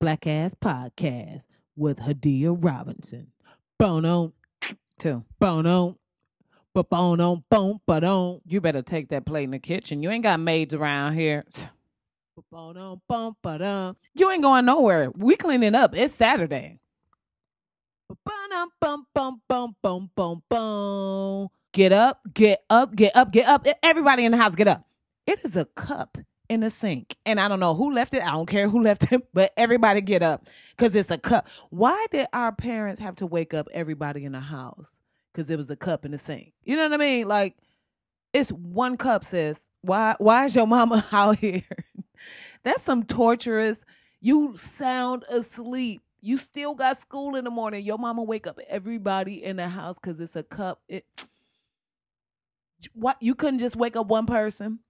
Black Ass Podcast with Hadia Robinson. Bono, Too. bono, bono, boom, don, You better take that plate in the kitchen. You ain't got maids around here. bono, boom, dum, You ain't going nowhere. We cleaning up. It's Saturday. Get up, get up, get up, get up. Everybody in the house, get up. It is a cup in the sink. And I don't know who left it. I don't care who left it, but everybody get up because it's a cup. Why did our parents have to wake up everybody in the house? Because it was a cup in the sink. You know what I mean? Like, it's one cup, sis. Why why is your mama out here? That's some torturous. You sound asleep. You still got school in the morning. Your mama wake up everybody in the house because it's a cup. It what you couldn't just wake up one person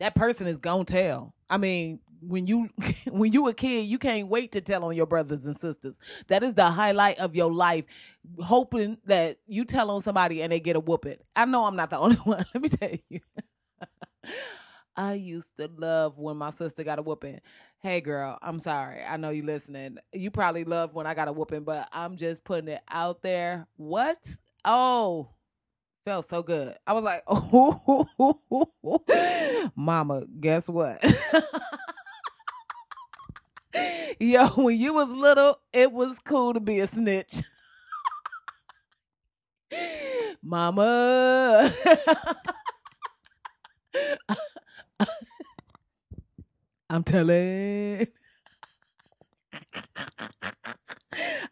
that person is gonna tell. I mean when you when you a kid you can't wait to tell on your brothers and sisters. That is the highlight of your life hoping that you tell on somebody and they get a whooping. I know i'm not the only one. Let me tell you. I used to love when my sister got a whooping. Hey girl i'm sorry. I know you listening. You probably love when i got a whooping but i'm just putting it out there. What? Oh felt so good. I was like, oh, mama, guess what? Yo, when you was little, it was cool to be a snitch. mama. I'm telling.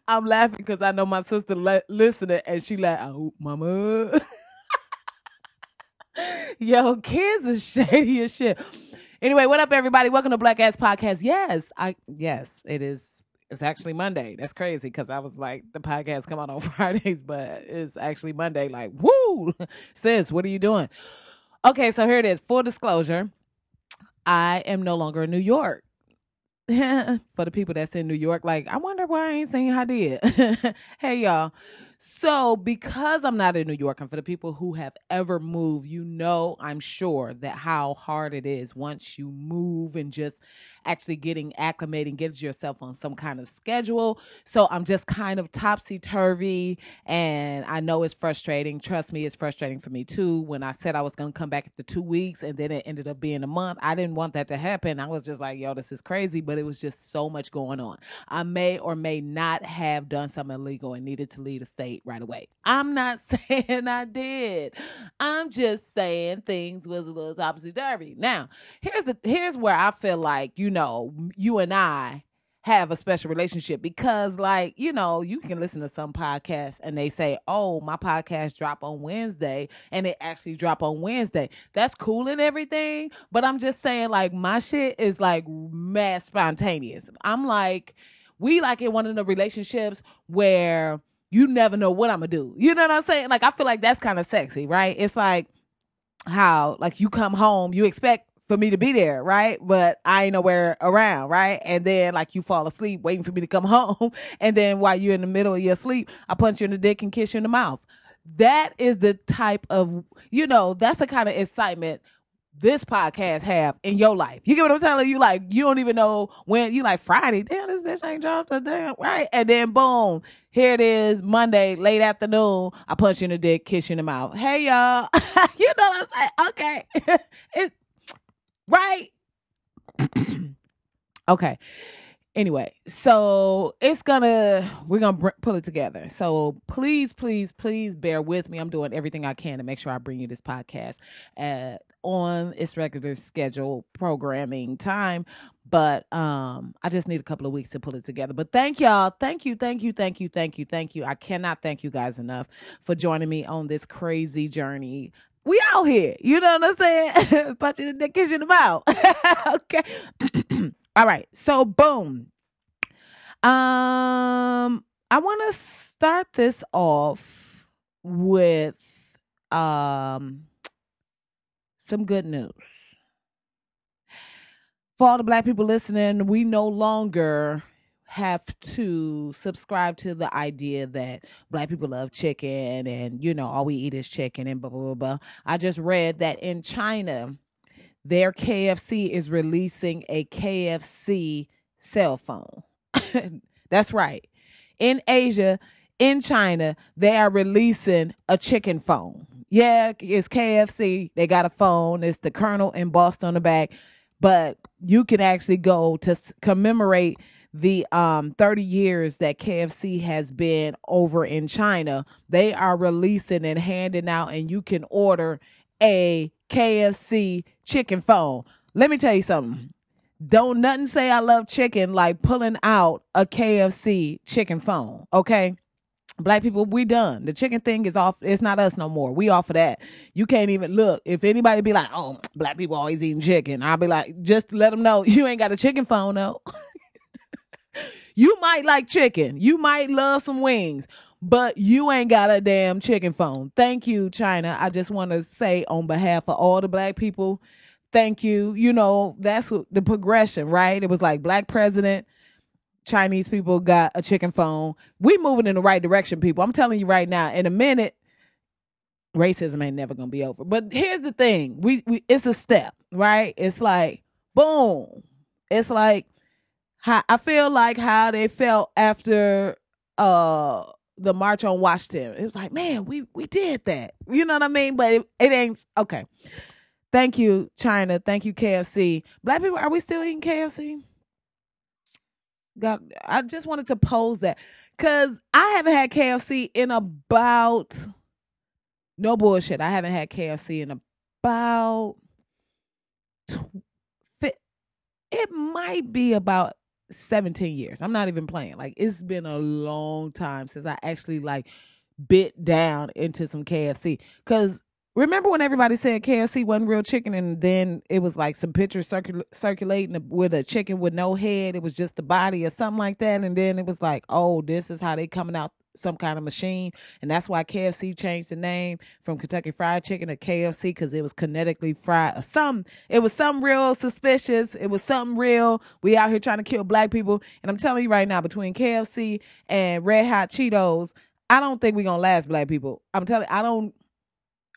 I'm laughing because I know my sister le- listening and she like, oh, mama. Yo, kids is shady as shit. Anyway, what up, everybody? Welcome to Black Ass Podcast. Yes, I yes, it is. It's actually Monday. That's crazy because I was like, the podcast come out on Fridays, but it's actually Monday. Like, woo, sis, what are you doing? Okay, so here it is. Full disclosure, I am no longer in New York. For the people that's in New York, like, I wonder why I ain't saying I did. hey, y'all. So, because I'm not in New York, and for the people who have ever moved, you know, I'm sure that how hard it is once you move and just actually getting acclimated and get yourself on some kind of schedule. So, I'm just kind of topsy turvy, and I know it's frustrating. Trust me, it's frustrating for me too. When I said I was going to come back after two weeks and then it ended up being a month, I didn't want that to happen. I was just like, yo, this is crazy, but it was just so much going on. I may or may not have done something illegal and needed to leave the state right away. I'm not saying I did. I'm just saying things was a little topsy turvy. Now, here's the here's where I feel like you know you and I have a special relationship because like you know you can listen to some podcasts and they say oh my podcast drop on wednesday and it actually drop on wednesday that's cool and everything but i'm just saying like my shit is like mad spontaneous i'm like we like in one of the relationships where you never know what I'm gonna do. You know what I'm saying? Like I feel like that's kind of sexy, right? It's like how like you come home, you expect for me to be there, right? But I ain't nowhere around, right? And then like you fall asleep waiting for me to come home, and then while you're in the middle of your sleep, I punch you in the dick and kiss you in the mouth. That is the type of you know that's the kind of excitement this podcast have in your life. You get what I'm telling you? Like you don't even know when you like Friday. Damn, this bitch ain't dropped a damn right, and then boom, here it is Monday late afternoon. I punch you in the dick, kiss you in the mouth. Hey y'all, you know what I'm saying? Okay, right. okay. Anyway, so it's gonna we're gonna br- pull it together. So please, please, please bear with me. I'm doing everything I can to make sure I bring you this podcast at on its regular schedule programming time but um i just need a couple of weeks to pull it together but thank y'all thank you thank you thank you thank you thank you i cannot thank you guys enough for joining me on this crazy journey we out here. You know what i'm saying? Punch you in the kiss you in the mouth. Okay. All right. So boom. Um i want to start this off with um some good news. For all the black people listening, we no longer have to subscribe to the idea that black people love chicken and you know all we eat is chicken and blah blah blah. blah. I just read that in China, their KFC is releasing a KFC cell phone. That's right. In Asia, in China, they are releasing a chicken phone. Yeah, it's KFC. They got a phone. It's the Colonel embossed on the back. But you can actually go to commemorate the um 30 years that KFC has been over in China. They are releasing and handing out, and you can order a KFC chicken phone. Let me tell you something. Don't nothing say I love chicken like pulling out a KFC chicken phone. Okay. Black people, we done. The chicken thing is off. It's not us no more. We off of that. You can't even look. If anybody be like, "Oh, black people always eating chicken," I'll be like, just let them know you ain't got a chicken phone though. you might like chicken. You might love some wings, but you ain't got a damn chicken phone. Thank you, China. I just want to say on behalf of all the black people, thank you. You know, that's the progression, right? It was like black president Chinese people got a chicken phone. We moving in the right direction, people. I'm telling you right now. In a minute, racism ain't never gonna be over. But here's the thing: we, we it's a step, right? It's like boom. It's like how I feel like how they felt after uh the march on Washington. It was like, man, we we did that. You know what I mean? But it, it ain't okay. Thank you, China. Thank you, KFC. Black people, are we still eating KFC? got I just wanted to pose that cuz I haven't had KFC in about no bullshit. I haven't had KFC in about it might be about 17 years. I'm not even playing. Like it's been a long time since I actually like bit down into some KFC cuz Remember when everybody said KFC wasn't real chicken, and then it was like some pictures circul- circulating with a chicken with no head. It was just the body or something like that, and then it was like, oh, this is how they coming out some kind of machine, and that's why KFC changed the name from Kentucky Fried Chicken to KFC because it was kinetically fried. Some it was some real suspicious. It was something real. We out here trying to kill black people, and I'm telling you right now, between KFC and Red Hot Cheetos, I don't think we're gonna last, black people. I'm telling, I don't.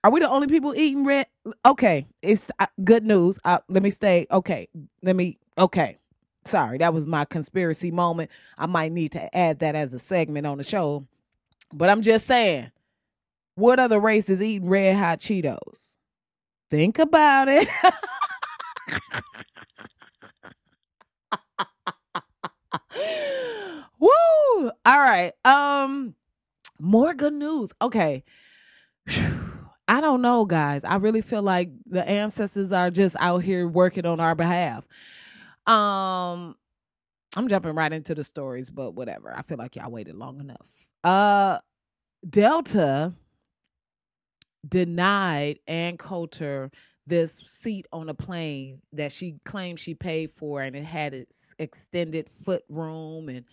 Are we the only people eating red? Okay, it's uh, good news. Uh, let me stay. Okay, let me. Okay, sorry, that was my conspiracy moment. I might need to add that as a segment on the show. But I'm just saying, what other race is eating red hot Cheetos? Think about it. Woo! All right. Um, more good news. Okay. I don't know, guys. I really feel like the ancestors are just out here working on our behalf. Um, I'm jumping right into the stories, but whatever. I feel like y'all waited long enough. Uh, Delta denied Ann Coulter this seat on a plane that she claimed she paid for, and it had its extended foot room and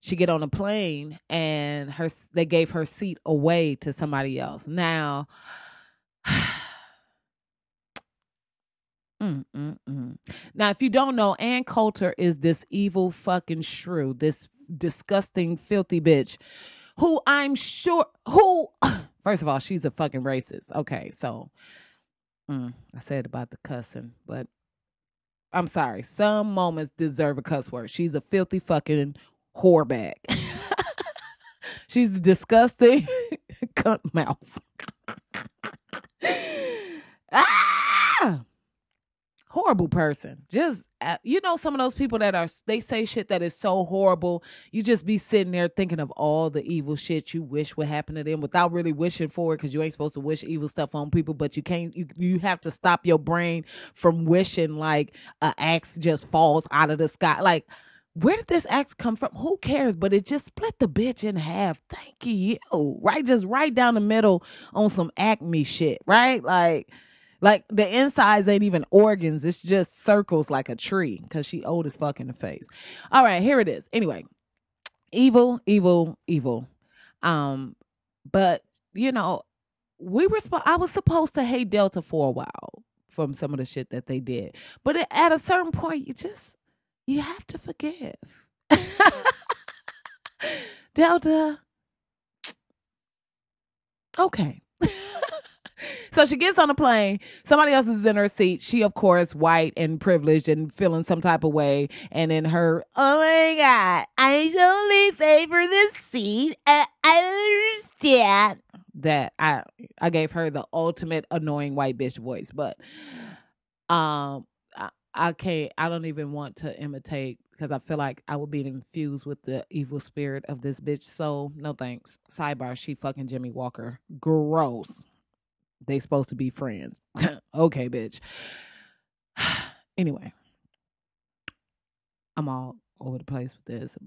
she get on a plane and her they gave her seat away to somebody else. Now, mm, mm, mm. Now, if you don't know, Ann Coulter is this evil fucking shrew, this disgusting, filthy bitch, who I'm sure, who, first of all, she's a fucking racist. Okay, so mm, I said about the cussing, but I'm sorry. Some moments deserve a cuss word. She's a filthy fucking whoreback. she's disgusting cunt mouth. ah! Horrible person. Just uh, you know some of those people that are they say shit that is so horrible. You just be sitting there thinking of all the evil shit you wish would happen to them without really wishing for it because you ain't supposed to wish evil stuff on people, but you can't you, you have to stop your brain from wishing like an axe just falls out of the sky. Like where did this axe come from? Who cares? But it just split the bitch in half. Thank you. Right? Just right down the middle on some acme shit, right? Like, like the insides ain't even organs. It's just circles like a tree because she old as fuck in the face. All right, here it is. Anyway, evil, evil, evil. Um, but you know, we were, sp- I was supposed to hate Delta for a while from some of the shit that they did. But at a certain point, you just, you have to forgive. Delta. Okay. So she gets on the plane. Somebody else is in her seat. She, of course, white and privileged and feeling some type of way. And in her, oh my God, I only favor this seat. I, I understand that I I gave her the ultimate annoying white bitch voice, but um I, I can't I don't even want to imitate because I feel like I would be infused with the evil spirit of this bitch. So no thanks. Sidebar, she fucking Jimmie Walker. Gross. They supposed to be friends. okay, bitch. anyway. I'm all over the place with this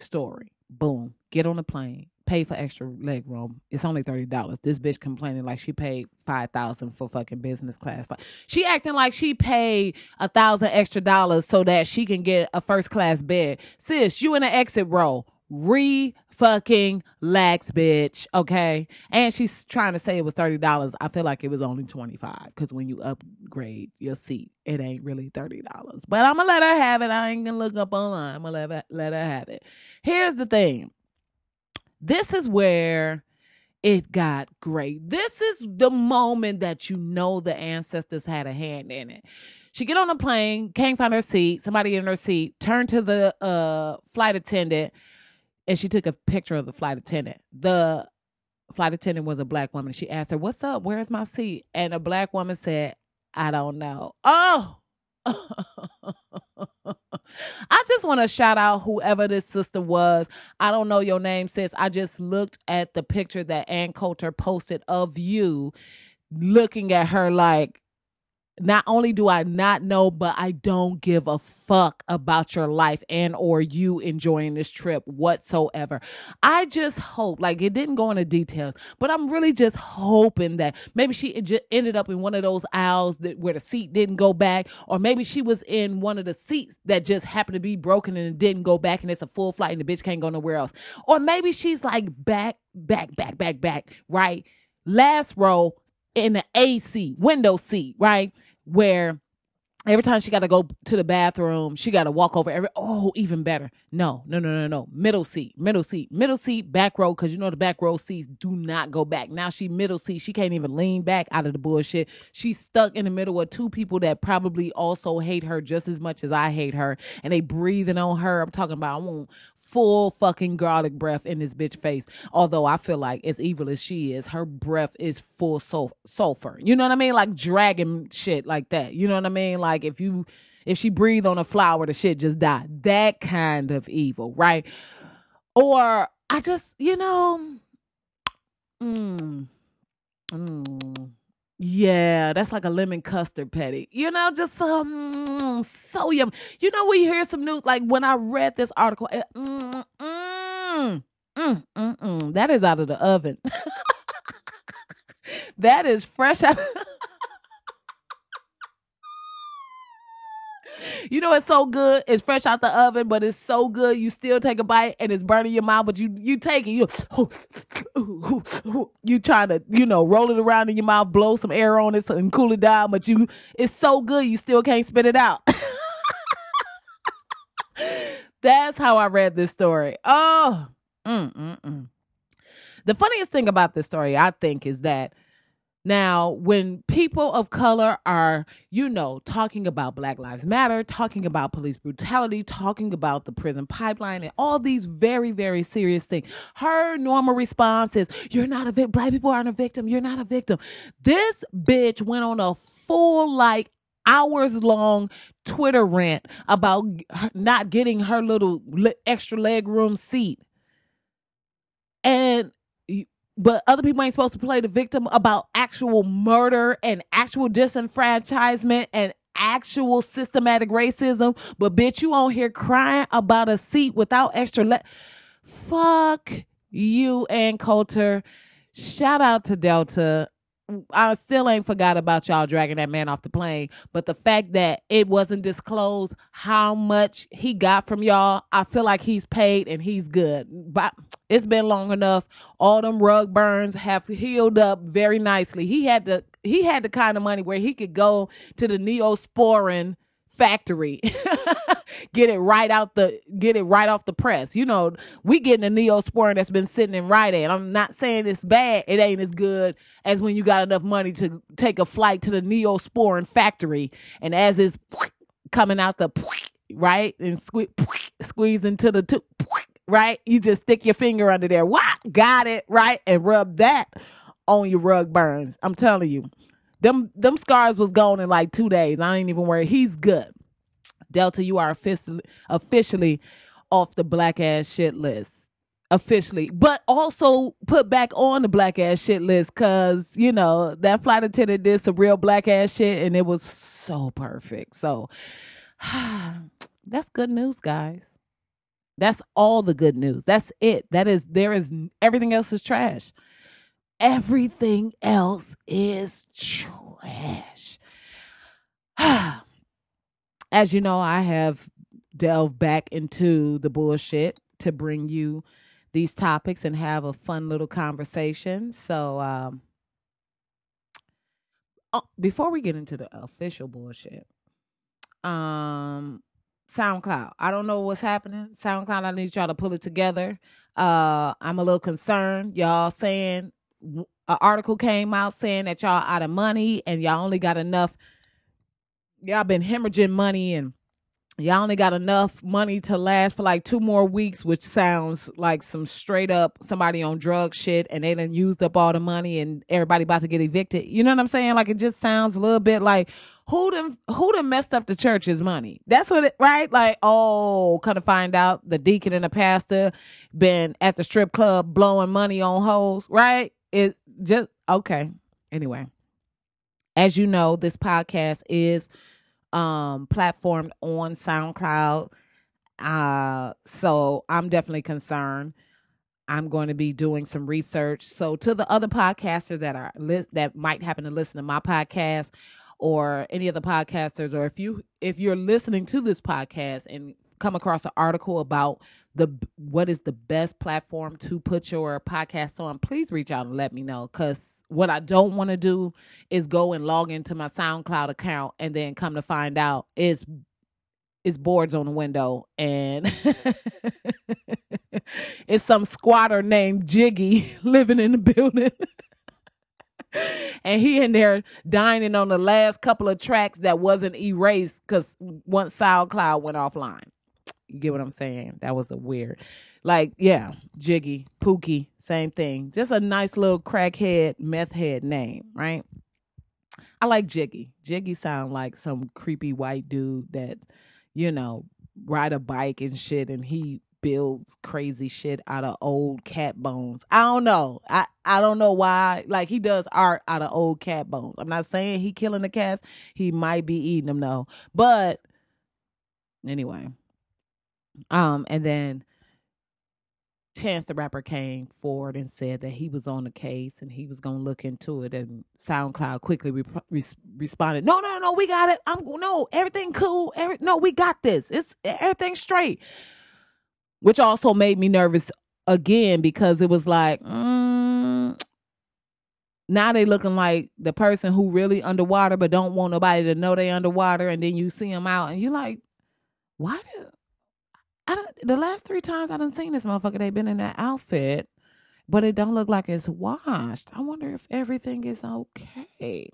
story. Boom. Get on the plane. Pay for extra leg room. It's only thirty dollars. This bitch complaining like she paid five thousand for fucking business class. Like she acting like she paid a thousand extra dollars so that she can get a first class bed. Sis, you in the exit row. Re fucking lax, bitch. Okay. And she's trying to say it was $30. I feel like it was only 25 because when you upgrade your seat, it ain't really $30. But I'm going to let her have it. I ain't going to look up online. I'm going to let her, let her have it. Here's the thing this is where it got great. This is the moment that you know the ancestors had a hand in it. She get on the plane, can't find her seat. Somebody in her seat Turn to the uh, flight attendant and she took a picture of the flight attendant. The flight attendant was a black woman. She asked her, "What's up? Where's my seat?" And a black woman said, "I don't know." Oh. I just want to shout out whoever this sister was. I don't know your name, sis. I just looked at the picture that Ann Coulter posted of you, looking at her like, not only do I not know, but I don't give a fuck about your life and or you enjoying this trip whatsoever. I just hope, like it didn't go into details, but I'm really just hoping that maybe she just ended up in one of those aisles that where the seat didn't go back, or maybe she was in one of the seats that just happened to be broken and it didn't go back, and it's a full flight and the bitch can't go nowhere else, or maybe she's like back, back, back, back, back, right, last row in the AC window seat, right where every time she got to go to the bathroom, she got to walk over every. Oh, even better. No, no, no, no, no. Middle seat, middle seat, middle seat, back row. Because you know the back row seats do not go back. Now she middle seat. She can't even lean back out of the bullshit. She's stuck in the middle of two people that probably also hate her just as much as I hate her, and they breathing on her. I'm talking about I full fucking garlic breath in this bitch face. Although I feel like as evil as she is, her breath is full sulfur. You know what I mean? Like dragon shit like that. You know what I mean? Like if you if she breathe on a flower, the shit just die. That kind of evil, right? Or I just, you know, mm, mm, yeah, that's like a lemon custard patty. You know, just um, so yum. You know, we hear some news. Like when I read this article, it, mm, mm, mm, mm, mm, that is out of the oven. that is fresh out. You know it's so good. It's fresh out the oven, but it's so good. You still take a bite and it's burning your mouth, but you you take it. You you trying to you know roll it around in your mouth, blow some air on it and cool it down, but you it's so good you still can't spit it out. That's how I read this story. Oh, mm, mm, mm. the funniest thing about this story, I think, is that now, when people of color are, you know, talking about Black Lives Matter, talking about police brutality, talking about the prison pipeline, and all these very, very serious things, her normal response is, You're not a victim. Black people aren't a victim. You're not a victim. This bitch went on a full, like, hours long Twitter rant about not getting her little extra leg room seat. And but other people ain't supposed to play the victim about actual murder and actual disenfranchisement and actual systematic racism. But bitch, you on here crying about a seat without extra le- Fuck you, Ann Coulter. Shout out to Delta. I still ain't forgot about y'all dragging that man off the plane. But the fact that it wasn't disclosed how much he got from y'all, I feel like he's paid and he's good. But it's been long enough. All them rug burns have healed up very nicely. He had the he had the kind of money where he could go to the Neosporin factory. get it right out the get it right off the press. You know, we getting a Neosporin that's been sitting in Rite Aid. I'm not saying it's bad. It ain't as good as when you got enough money to take a flight to the Neosporin factory and as it's coming out the right and squeeze squeeze into the two right? You just stick your finger under there. What? Got it, right? And rub that on your rug burns. I'm telling you. Them them scars was gone in like two days. I ain't even worried. He's good. Delta, you are officially officially off the black ass shit list. Officially. But also put back on the black ass shit list because, you know, that flight attendant did some real black ass shit and it was so perfect. So that's good news, guys. That's all the good news. That's it. That is, there is, everything else is trash. Everything else is trash. As you know, I have delved back into the bullshit to bring you these topics and have a fun little conversation. So, um, oh, before we get into the official bullshit, um, SoundCloud. I don't know what's happening. SoundCloud, I need y'all to pull it together. Uh, I'm a little concerned. Y'all saying an article came out saying that y'all out of money and y'all only got enough. Y'all been hemorrhaging money and y'all only got enough money to last for like two more weeks, which sounds like some straight up somebody on drug shit and they done used up all the money and everybody about to get evicted. You know what I'm saying? Like it just sounds a little bit like who done who done messed up the church's money? That's what it right? Like, oh, kind of find out the deacon and the pastor been at the strip club blowing money on hoes, right? It just okay. Anyway, as you know, this podcast is um platformed on SoundCloud. Uh so I'm definitely concerned. I'm going to be doing some research. So to the other podcasters that are li- that might happen to listen to my podcast, or any of the podcasters or if you if you're listening to this podcast and come across an article about the what is the best platform to put your podcast on please reach out and let me know because what i don't want to do is go and log into my soundcloud account and then come to find out is it's boards on the window and it's some squatter named jiggy living in the building and he in there dining on the last couple of tracks that wasn't erased because once SoundCloud went offline. You get what I'm saying? That was a weird, like, yeah, Jiggy, Pookie, same thing. Just a nice little crackhead, meth head name, right? I like Jiggy. Jiggy sound like some creepy white dude that, you know, ride a bike and shit, and he builds crazy shit out of old cat bones. I don't know. I I don't know why. Like he does art out of old cat bones. I'm not saying he killing the cats. He might be eating them though. But anyway. Um and then Chance the Rapper came forward and said that he was on the case and he was going to look into it. And SoundCloud quickly re- re- responded, "No, no, no, we got it. I'm no everything cool. Every, no, we got this. It's everything straight." which also made me nervous again because it was like, mm, now they looking like the person who really underwater but don't want nobody to know they underwater, and then you see them out and you like, why do I don't, the last three times I done seen this motherfucker, they've been in that outfit, but it don't look like it's washed. I wonder if everything is okay.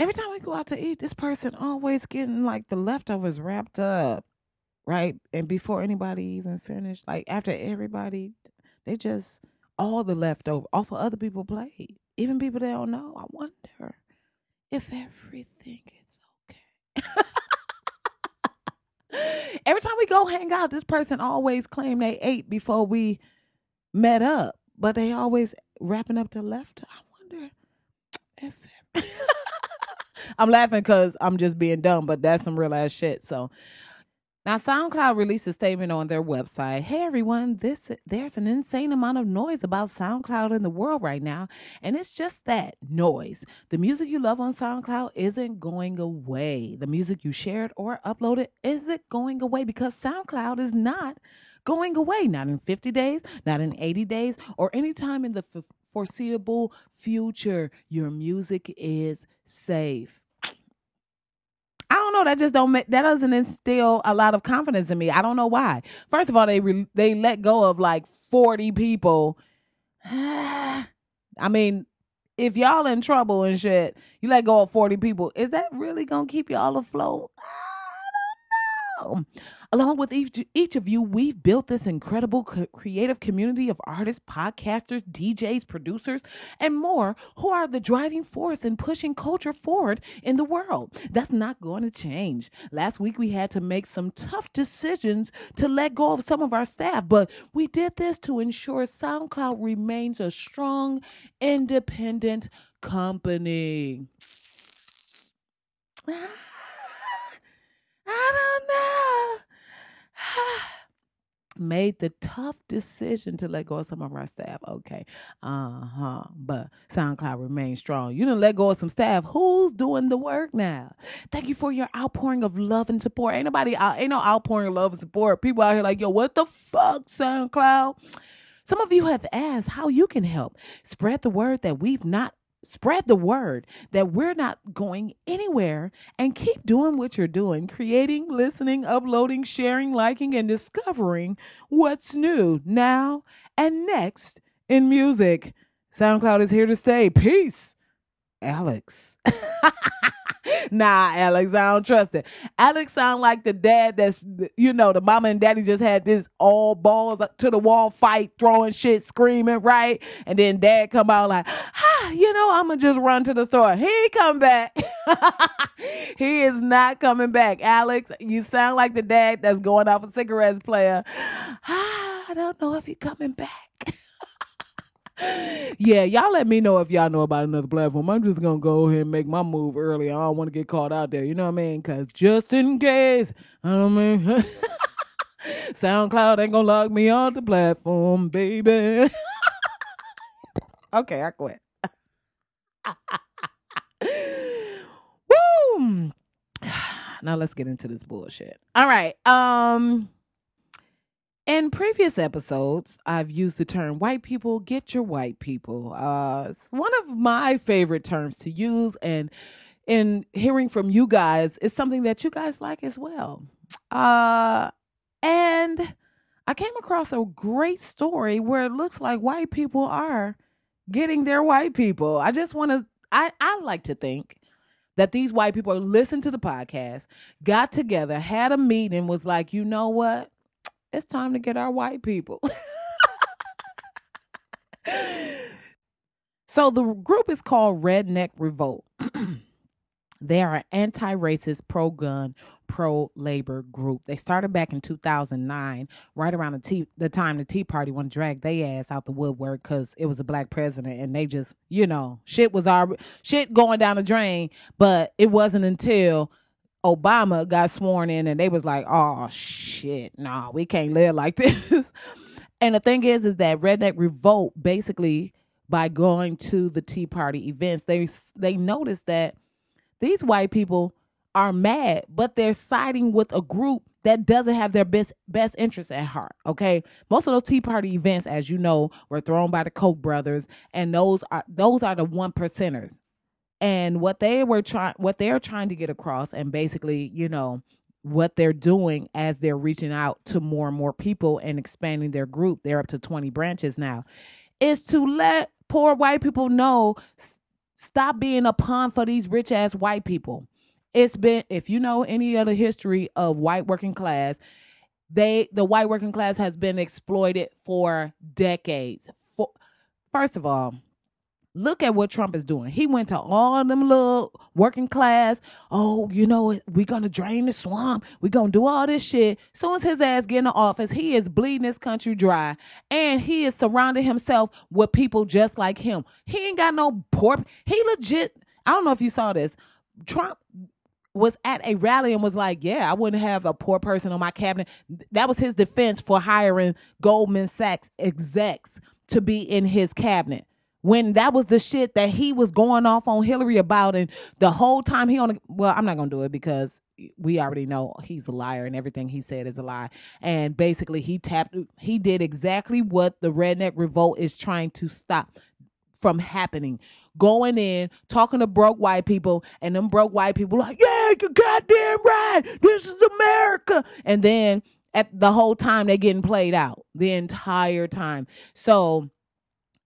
Every time we go out to eat, this person always getting like the leftovers wrapped up right? And before anybody even finished, like after everybody, they just all the leftover off of other people plate, even people they don't know. I wonder if everything is okay. Every time we go hang out, this person always claim they ate before we met up, but they always wrapping up the left. I wonder if. I'm laughing because I'm just being dumb, but that's some real ass shit. So now, SoundCloud released a statement on their website. Hey everyone, this there's an insane amount of noise about SoundCloud in the world right now, and it's just that noise. The music you love on SoundCloud isn't going away. The music you shared or uploaded isn't going away because SoundCloud is not going away. Not in 50 days, not in 80 days, or anytime in the f- foreseeable future. Your music is safe don't know. That just don't that doesn't instill a lot of confidence in me. I don't know why. First of all, they re, they let go of like forty people. I mean, if y'all in trouble and shit, you let go of forty people. Is that really gonna keep y'all afloat? Along with each, each of you, we've built this incredible co- creative community of artists, podcasters, DJs, producers, and more who are the driving force in pushing culture forward in the world. That's not going to change. Last week, we had to make some tough decisions to let go of some of our staff, but we did this to ensure SoundCloud remains a strong, independent company. Ah. I don't know. made the tough decision to let go of some of our staff. Okay. Uh huh. But SoundCloud remains strong. You didn't let go of some staff. Who's doing the work now? Thank you for your outpouring of love and support. Ain't nobody out, ain't no outpouring of love and support. People out here like, yo, what the fuck, SoundCloud? Some of you have asked how you can help spread the word that we've not spread the word that we're not going anywhere and keep doing what you're doing creating, listening, uploading, sharing, liking, and discovering what's new now and next in music. SoundCloud is here to stay. Peace. Alex. nah, Alex, I don't trust it. Alex sound like the dad that's, you know, the mama and daddy just had this all balls to the wall fight, throwing shit, screaming, right? And then dad come out like, ah, you know, I'm gonna just run to the store. He come back. he is not coming back. Alex, you sound like the dad that's going off a cigarettes player. Ah, I don't know if he coming back yeah, y'all let me know if y'all know about another platform. I'm just gonna go ahead and make my move early. I don't want to get caught out there. You know what I mean? Cause just in case, I don't mean SoundCloud ain't gonna log me on the platform, baby. okay, I quit. Woo! Now let's get into this bullshit. All right. Um in previous episodes, I've used the term white people, get your white people. Uh, it's one of my favorite terms to use, and in hearing from you guys, it's something that you guys like as well. Uh, and I came across a great story where it looks like white people are getting their white people. I just want to, I, I like to think that these white people listened to the podcast, got together, had a meeting, was like, you know what? It's time to get our white people. so the group is called Redneck Revolt. they are an anti-racist, pro-gun, pro-labor group. They started back in 2009, right around the, tea, the time the Tea Party wanted to drag their ass out the woodwork because it was a black president, and they just, you know, shit was our shit going down the drain. But it wasn't until Obama got sworn in and they was like, oh shit, nah, we can't live like this. and the thing is, is that Redneck Revolt basically by going to the Tea Party events, they they noticed that these white people are mad, but they're siding with a group that doesn't have their best best interests at heart. Okay, most of those Tea Party events, as you know, were thrown by the Koch brothers, and those are those are the one percenters and what they were trying what they're trying to get across and basically you know what they're doing as they're reaching out to more and more people and expanding their group they're up to 20 branches now is to let poor white people know stop being a pawn for these rich ass white people. It's been if you know any other history of white working class they the white working class has been exploited for decades. For first of all Look at what Trump is doing. He went to all them little working class. Oh, you know, we're going to drain the swamp. We're going to do all this shit. Soon as his ass get in the office, he is bleeding this country dry. And he is surrounding himself with people just like him. He ain't got no poor. He legit, I don't know if you saw this. Trump was at a rally and was like, Yeah, I wouldn't have a poor person on my cabinet. That was his defense for hiring Goldman Sachs execs to be in his cabinet when that was the shit that he was going off on Hillary about and the whole time he on well I'm not to do it because we already know he's a liar and everything he said is a lie and basically he tapped he did exactly what the redneck revolt is trying to stop from happening. Going in, talking to broke white people, and them broke white people like, yeah, you goddamn right. This is America. And then at the whole time they getting played out the entire time. So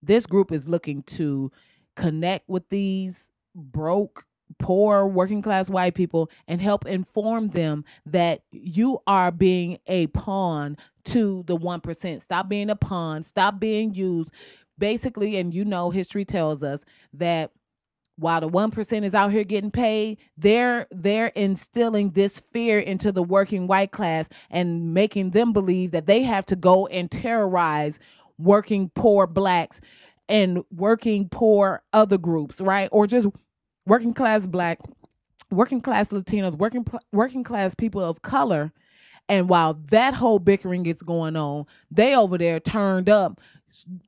this group is looking to connect with these broke poor working class white people and help inform them that you are being a pawn to the 1%. Stop being a pawn, stop being used. Basically, and you know, history tells us that while the 1% is out here getting paid they're they're instilling this fear into the working white class and making them believe that they have to go and terrorize working poor blacks and working poor other groups right or just working class black working class latinos working working class people of color and while that whole bickering gets going on they over there turned up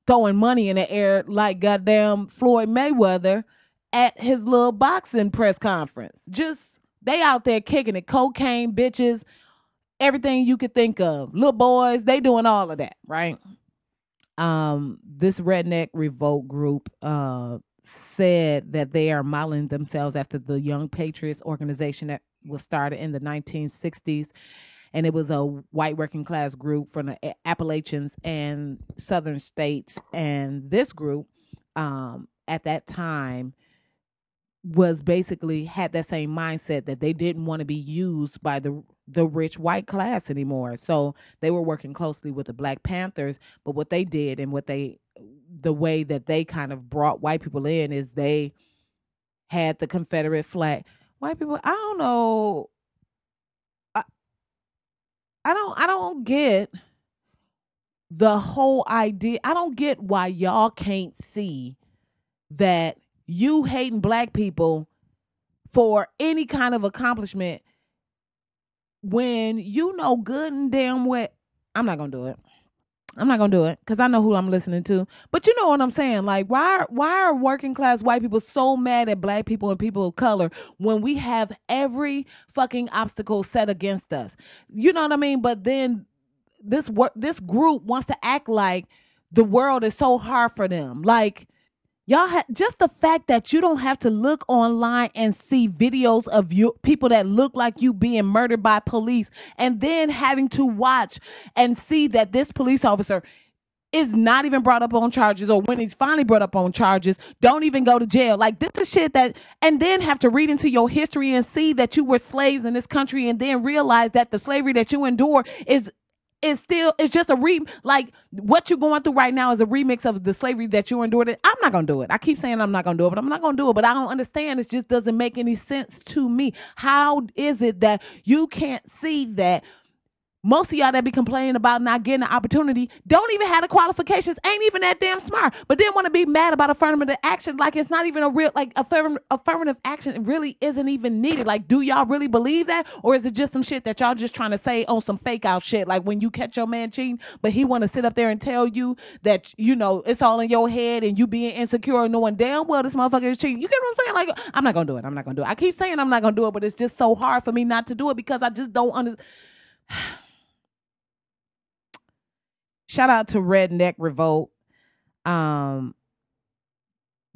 throwing money in the air like goddamn floyd mayweather at his little boxing press conference. Just they out there kicking it, cocaine, bitches, everything you could think of. Little boys, they doing all of that, right? Um, this redneck revolt group uh said that they are modeling themselves after the Young Patriots organization that was started in the 1960s. And it was a white working class group from the Appalachians and southern states. And this group, um, at that time, was basically had that same mindset that they didn't want to be used by the the rich white class anymore. So they were working closely with the Black Panthers, but what they did and what they the way that they kind of brought white people in is they had the Confederate flag. White people, I don't know I I don't I don't get the whole idea. I don't get why y'all can't see that you hating black people for any kind of accomplishment when you know good and damn well I'm not gonna do it. I'm not gonna do it because I know who I'm listening to. But you know what I'm saying? Like, why why are working class white people so mad at black people and people of color when we have every fucking obstacle set against us? You know what I mean? But then this work this group wants to act like the world is so hard for them. Like Y'all ha- just the fact that you don't have to look online and see videos of you people that look like you being murdered by police and then having to watch and see that this police officer is not even brought up on charges or when he's finally brought up on charges don't even go to jail. Like this is shit that and then have to read into your history and see that you were slaves in this country and then realize that the slavery that you endure is is still it's just a re like what you're going through right now is a remix of the slavery that you endured. I'm not gonna do it. I keep saying I'm not gonna do it, but I'm not gonna do it. But I don't understand. It just doesn't make any sense to me. How is it that you can't see that most of y'all that be complaining about not getting an opportunity don't even have the qualifications, ain't even that damn smart, but then want to be mad about affirmative action like it's not even a real, like affirm, affirmative action really isn't even needed. Like, do y'all really believe that? Or is it just some shit that y'all just trying to say on some fake out shit? Like when you catch your man cheating, but he want to sit up there and tell you that, you know, it's all in your head and you being insecure and knowing damn well this motherfucker is cheating. You get what I'm saying? Like, I'm not going to do it. I'm not going to do it. I keep saying I'm not going to do it, but it's just so hard for me not to do it because I just don't understand. shout out to Redneck Revolt. Um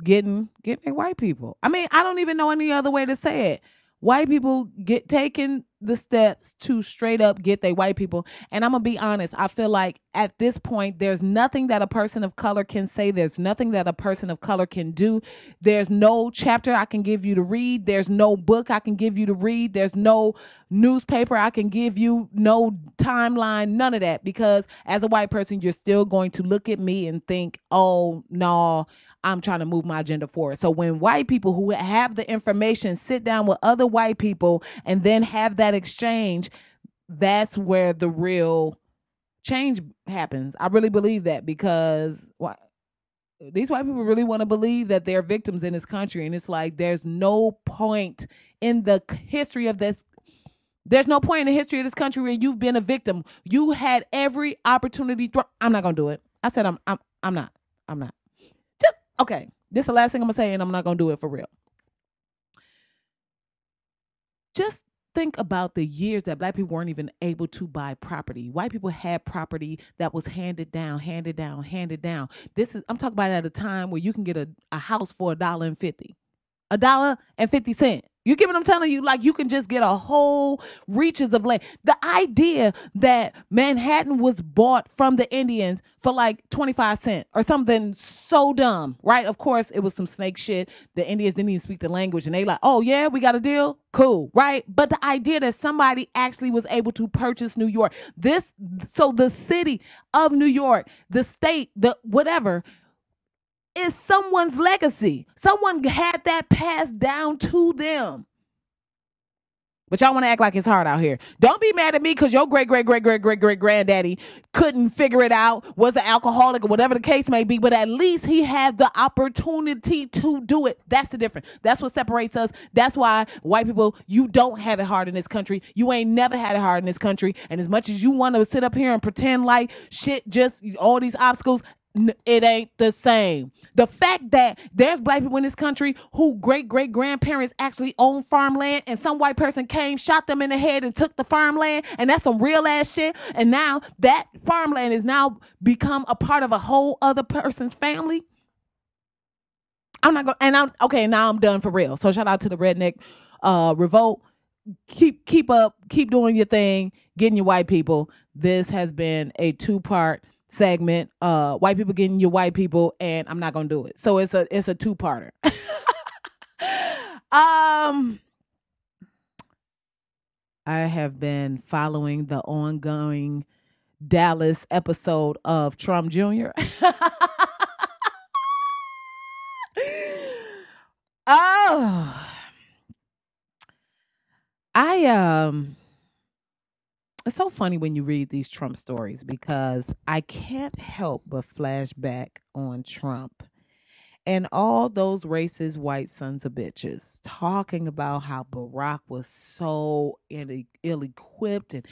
getting getting white people. I mean, I don't even know any other way to say it white people get taking the steps to straight up get they white people. And i'm gonna be honest i feel like at this point there's nothing that a person of color can say. There's nothing that a person of color can do. There's no chapter i can give you to read. There's no book i can give you to read. There's no newspaper i can give you no timeline none of that. Because as a white person you're still going to look at me and think oh no I'm trying to move my agenda forward. So when white people who have the information sit down with other white people and then have that exchange, that's where the real change happens. I really believe that because why these white people really want to believe that they're victims in this country and it's like there's no point in the history of this there's no point in the history of this country where you've been a victim. You had every opportunity. I'm not gonna do it. I said I'm. I'm. I'm not. I'm not. Okay, this is the last thing I'm gonna say, and I'm not gonna do it for real. Just think about the years that black people weren't even able to buy property. White people had property that was handed down, handed down, handed down. This is I'm talking about at a time where you can get a, a house for a dollar and fifty. A dollar and fifty cent. You get what I'm telling you? Like you can just get a whole reaches of land. The idea that Manhattan was bought from the Indians for like 25 cents or something so dumb, right? Of course, it was some snake shit. The Indians didn't even speak the language and they like, oh yeah, we got a deal? Cool, right? But the idea that somebody actually was able to purchase New York, this, so the city of New York, the state, the whatever, is someone's legacy. Someone had that passed down to them. But y'all want to act like it's hard out here. Don't be mad at me because your great, great, great, great, great, great granddaddy couldn't figure it out, was an alcoholic or whatever the case may be, but at least he had the opportunity to do it. That's the difference. That's what separates us. That's why white people, you don't have it hard in this country. You ain't never had it hard in this country. And as much as you want to sit up here and pretend like shit, just all these obstacles, it ain't the same. The fact that there's black people in this country who great great grandparents actually own farmland and some white person came, shot them in the head and took the farmland, and that's some real ass shit. And now that farmland is now become a part of a whole other person's family. I'm not going and I'm okay, now I'm done for real. So shout out to the redneck uh revolt. Keep keep up, keep doing your thing, getting your white people. This has been a two-part segment, uh, white people getting your white people, and I'm not gonna do it. So it's a it's a two parter. um I have been following the ongoing Dallas episode of Trump Jr. oh I um it's so funny when you read these Trump stories because I can't help but flash back on Trump and all those racist white sons of bitches talking about how Barack was so ill equipped and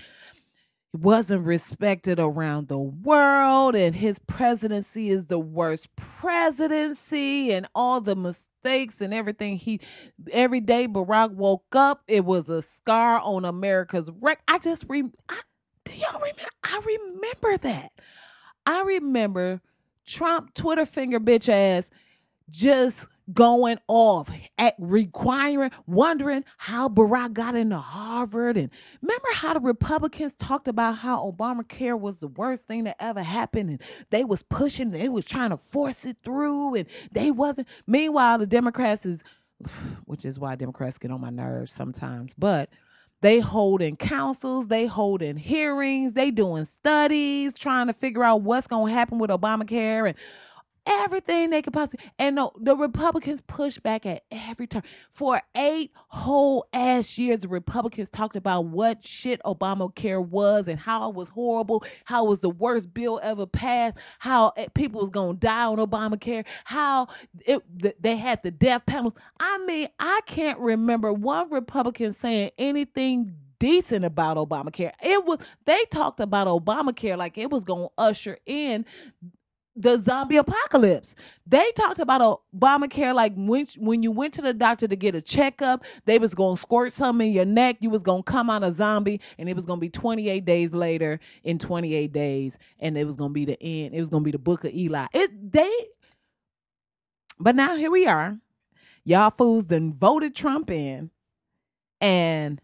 wasn't respected around the world and his presidency is the worst presidency and all the mistakes and everything he every day Barack woke up it was a scar on America's wreck I just re I, do y'all remember I remember that. I remember Trump Twitter finger bitch ass just going off at requiring, wondering how Barack got into Harvard. And remember how the Republicans talked about how Obamacare was the worst thing that ever happened. And they was pushing, they was trying to force it through and they wasn't. Meanwhile, the Democrats is, which is why Democrats get on my nerves sometimes, but they holding councils, they holding hearings, they doing studies, trying to figure out what's going to happen with Obamacare and everything they could possibly. And no, the Republicans pushed back at every turn. For eight whole ass years, the Republicans talked about what shit Obamacare was and how it was horrible, how it was the worst bill ever passed, how eh, people was gonna die on Obamacare, how it they had the death panels. I mean, I can't remember one Republican saying anything decent about Obamacare. It was they talked about Obamacare like it was going to usher in the zombie apocalypse. They talked about Obamacare like when when you went to the doctor to get a checkup, they was gonna squirt something in your neck, you was gonna come out a zombie, and it was gonna be 28 days later in 28 days, and it was gonna be the end. It was gonna be the book of Eli. It they but now here we are. Y'all fools then voted Trump in. And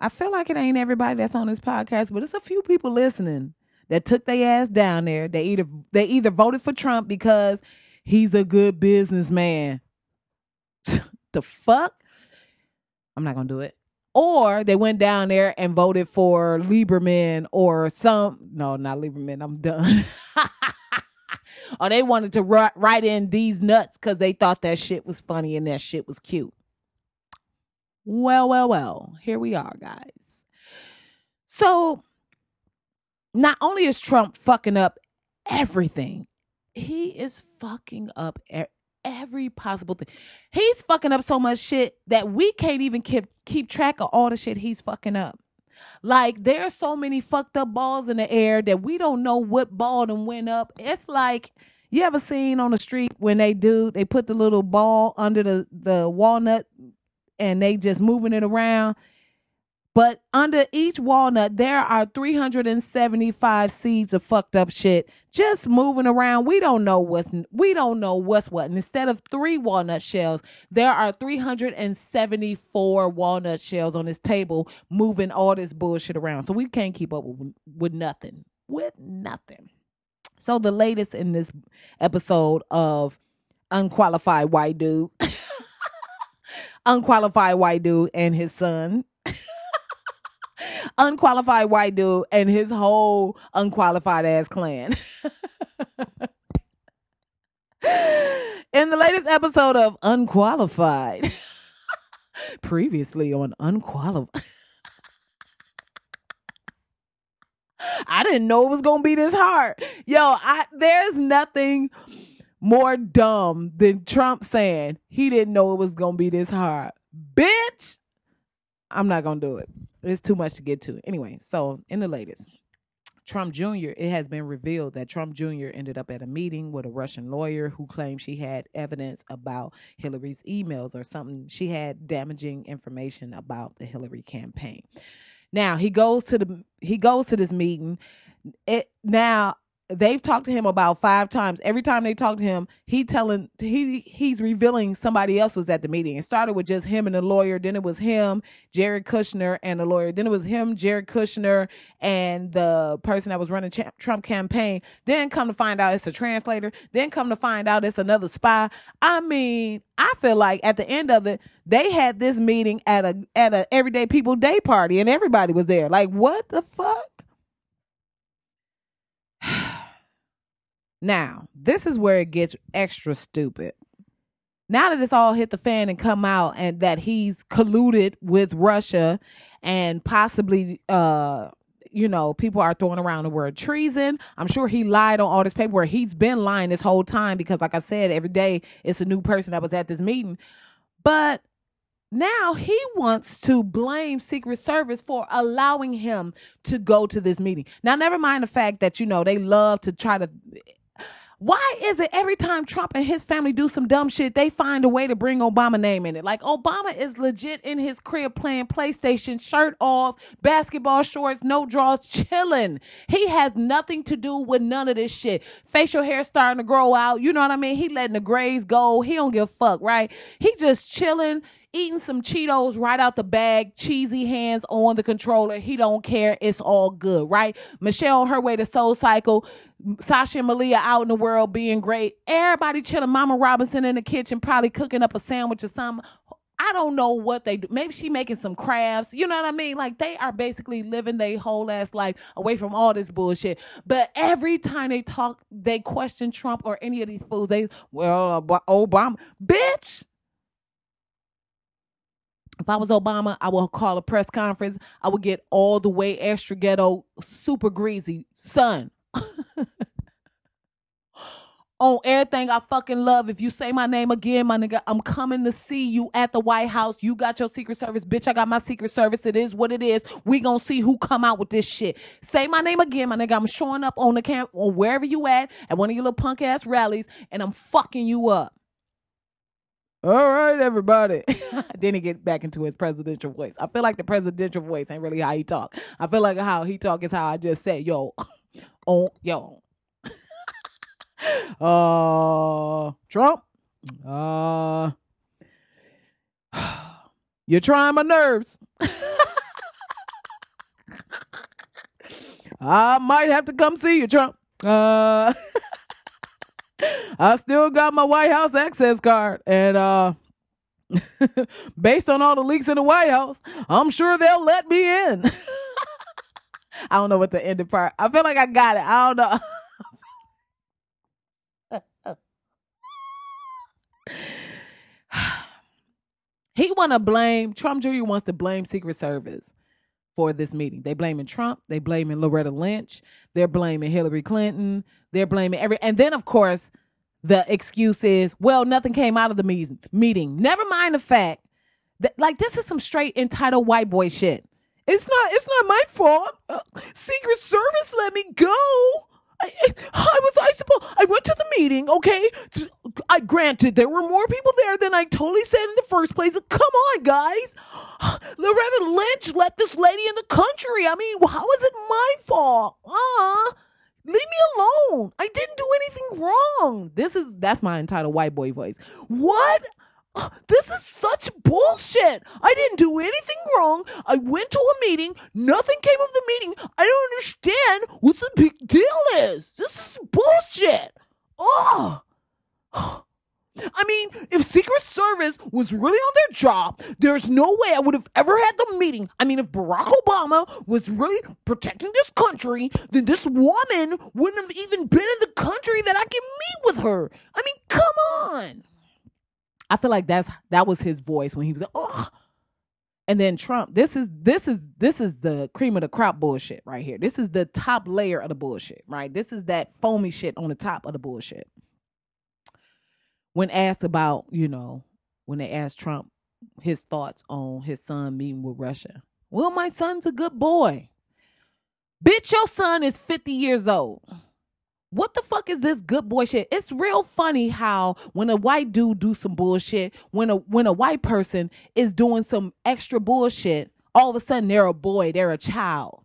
I feel like it ain't everybody that's on this podcast, but it's a few people listening that took their ass down there. They either they either voted for Trump because he's a good businessman. the fuck? I'm not gonna do it. Or they went down there and voted for Lieberman or some no, not Lieberman. I'm done. or they wanted to write, write in these nuts because they thought that shit was funny and that shit was cute. Well, well, well, here we are, guys. So not only is Trump fucking up everything, he is fucking up every possible thing. He's fucking up so much shit that we can't even keep keep track of all the shit he's fucking up. Like there are so many fucked up balls in the air that we don't know what ball them went up. It's like you ever seen on the street when they do they put the little ball under the the walnut and they just moving it around. But under each walnut, there are 375 seeds of fucked up shit just moving around. We don't know what's we don't know what's what. And instead of three walnut shells, there are 374 walnut shells on this table moving all this bullshit around. So we can't keep up with, with nothing. With nothing. So the latest in this episode of Unqualified White Dude. unqualified white dude and his son unqualified white dude and his whole unqualified ass clan. In the latest episode of Unqualified, previously on Unqualified. I didn't know it was gonna be this hard. Yo, I there's nothing more dumb than Trump saying he didn't know it was gonna be this hard. Bitch, I'm not gonna do it. It's too much to get to. Anyway, so in the latest, Trump Jr., it has been revealed that Trump Jr. ended up at a meeting with a Russian lawyer who claimed she had evidence about Hillary's emails or something. She had damaging information about the Hillary campaign. Now he goes to the he goes to this meeting. It now they've talked to him about five times. Every time they talk to him, he telling he he's revealing somebody else was at the meeting. It started with just him and the lawyer. Then it was him, Jared Kushner, and the lawyer. Then it was him, Jared Kushner, and the person that was running Trump campaign. Then come to find out it's a translator. Then come to find out it's another spy. I mean, I feel like at the end of it, they had this meeting at a at a everyday people day party, and everybody was there. Like, what the fuck? Now, this is where it gets extra stupid. Now that it's all hit the fan and come out and that he's colluded with Russia and possibly uh you know, people are throwing around the word treason. I'm sure he lied on all this paperwork. He's been lying this whole time because, like I said, every day it's a new person that was at this meeting. But now he wants to blame Secret Service for allowing him to go to this meeting. Now, never mind the fact that, you know, they love to try to why is it every time Trump and his family do some dumb shit, they find a way to bring Obama name in it? Like Obama is legit in his crib playing PlayStation, shirt off, basketball shorts, no draws, chilling. He has nothing to do with none of this shit. Facial hair starting to grow out. You know what I mean? He letting the grays go. He don't give a fuck, right? He just chilling eating some Cheetos right out the bag, cheesy hands on the controller. He don't care. It's all good, right? Michelle on her way to Soul Cycle, Sasha and Malia out in the world being great. Everybody chilling. Mama Robinson in the kitchen, probably cooking up a sandwich or something. I don't know what they do. Maybe she making some crafts. You know what I mean? Like they are basically living their whole ass life away from all this bullshit. But every time they talk, they question Trump or any of these fools. They well, Obama, bitch. If I was Obama, I would call a press conference. I would get all the way extra ghetto, super greasy, son. on everything I fucking love. If you say my name again, my nigga, I'm coming to see you at the White House. You got your Secret Service, bitch. I got my Secret Service. It is what it is. We gonna see who come out with this shit. Say my name again, my nigga. I'm showing up on the camp or wherever you at at one of your little punk ass rallies, and I'm fucking you up. All right, everybody. then he get back into his presidential voice. I feel like the presidential voice ain't really how he talk. I feel like how he talk is how I just said, yo, oh, yo, uh, Trump, uh, you're trying my nerves. I might have to come see you, Trump. Uh, I still got my White House access card, and uh, based on all the leaks in the White House, I'm sure they'll let me in. I don't know what the ending part. I feel like I got it. I don't know. he want to blame Trump Jr. wants to blame Secret Service for this meeting. They blaming Trump. They blaming Loretta Lynch. They're blaming Hillary Clinton. They're blaming every. And then of course, the excuse is, well, nothing came out of the meeting. Never mind the fact that like this is some straight entitled white boy shit. It's not. It's not my fault. Uh, Secret Service let me go. I, I, was I supposed? I went to the meeting. Okay, I granted there were more people there than I totally said in the first place, but come on, guys. Loretta Lynch let this lady in the country. I mean, how is it my fault? Uh, leave me alone. I didn't do anything wrong. This is that's my entitled white boy voice. What? This is such bullshit. I didn't do anything wrong. I went to a meeting. Nothing came of the meeting. I don't understand what the big deal is. This is bullshit. Oh. I mean, if Secret Service was really on their job, there's no way I would have ever had the meeting. I mean, if Barack Obama was really protecting this country, then this woman wouldn't have even been in the country that I can meet with her. I mean, come on. I feel like that's that was his voice when he was like, oh. And then Trump, this is this is this is the cream of the crop bullshit right here. This is the top layer of the bullshit, right? This is that foamy shit on the top of the bullshit when asked about, you know, when they asked Trump his thoughts on his son meeting with Russia. Well, my son's a good boy. Bitch, your son is 50 years old. What the fuck is this good boy shit? It's real funny how when a white dude do some bullshit, when a when a white person is doing some extra bullshit, all of a sudden they're a boy, they're a child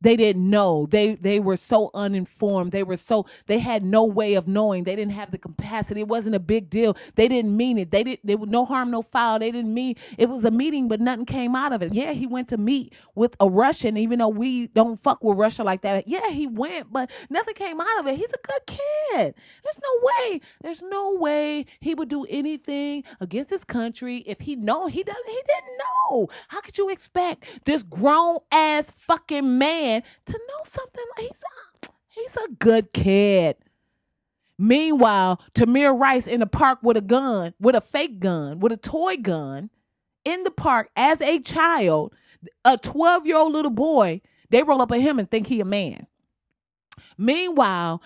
they didn't know. They they were so uninformed. They were so they had no way of knowing. They didn't have the capacity. It wasn't a big deal. They didn't mean it. They didn't there was no harm no foul. They didn't mean it was a meeting but nothing came out of it. Yeah he went to meet with a russian even though we don't fuck with russia like that. Yeah he went but nothing came out of it. He's a good kid. There's no way there's no way he would do anything against his country if he know he doesn't he didn't know. How could you expect this grown ass fucking man man to know something. He's a, he's a good kid. Meanwhile, Tamir Rice in the park with a gun, with a fake gun, with a toy gun, in the park as a child, a 12 year old little boy, they roll up at him and think he a man. Meanwhile,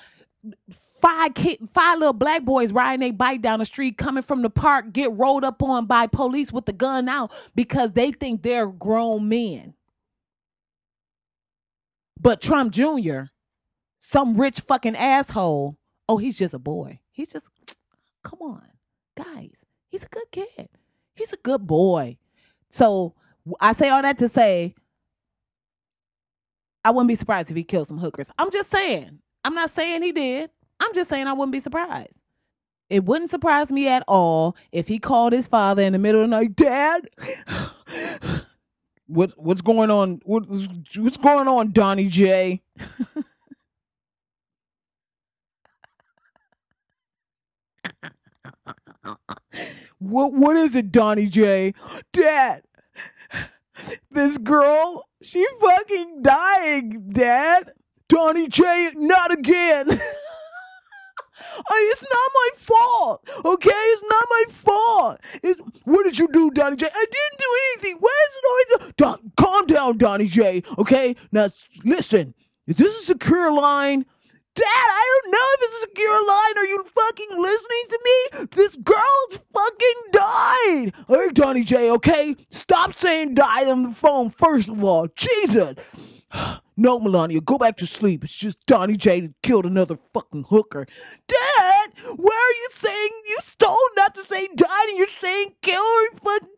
five kid, five little black boys riding their bike down the street, coming from the park, get rolled up on by police with the gun out because they think they're grown men. But Trump Jr., some rich fucking asshole, oh, he's just a boy. He's just, come on, guys. He's a good kid. He's a good boy. So I say all that to say, I wouldn't be surprised if he killed some hookers. I'm just saying. I'm not saying he did. I'm just saying I wouldn't be surprised. It wouldn't surprise me at all if he called his father in the middle of the night, Dad, What's what's going on? What's what's going on, Donnie J? what what is it, Donnie J? Dad, this girl, she fucking dying, Dad. Donnie J, not again. Uh, it's not my fault. Okay, it's not my fault. It's, what did you do, Donnie J? I didn't do anything. Where's it? Don, calm down, Donnie J. Okay, now listen. This is a secure line, Dad, I don't know if it's a secure line. Are you fucking listening to me? This girl fucking died. Hey, Donnie J, okay? Stop saying died on the phone, first of all. Jesus. No, Melania, go back to sleep. It's just Donnie J killed another fucking hooker. Dad, where are you saying you stole not to say died you're saying kill? Fucking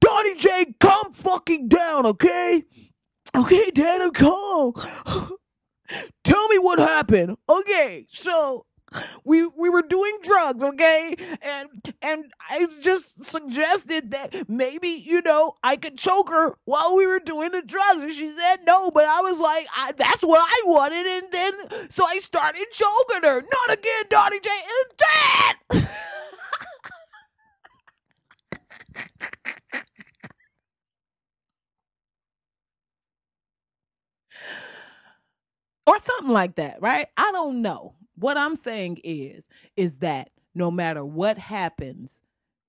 Donnie J, calm fucking down, okay? Okay, Dad, I'm calm. Tell me what happened. Okay, so we we were doing drugs, okay? And and I just suggested that maybe, you know, I could choke her while we were doing the drugs. And she said no, but I was like, I, that's what I wanted. And then, so I started choking her. Not again, Donnie J. And that! or something like that, right? I don't know. What I'm saying is, is that no matter what happens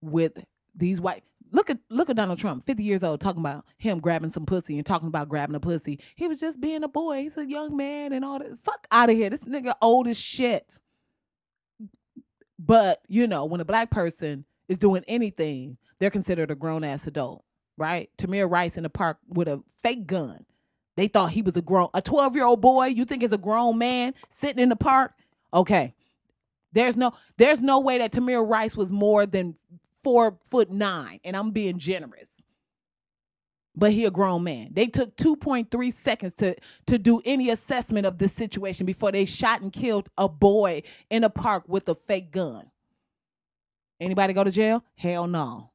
with these white look at look at Donald Trump, 50 years old, talking about him grabbing some pussy and talking about grabbing a pussy. He was just being a boy. He's a young man and all that. Fuck out of here. This nigga old as shit. But, you know, when a black person is doing anything, they're considered a grown ass adult, right? Tamir Rice in the park with a fake gun. They thought he was a grown a 12 year old boy. You think is a grown man sitting in the park? Okay. There's no there's no way that Tamir Rice was more than four foot nine, and I'm being generous. But he a grown man. They took 2.3 seconds to to do any assessment of this situation before they shot and killed a boy in a park with a fake gun. Anybody go to jail? Hell no.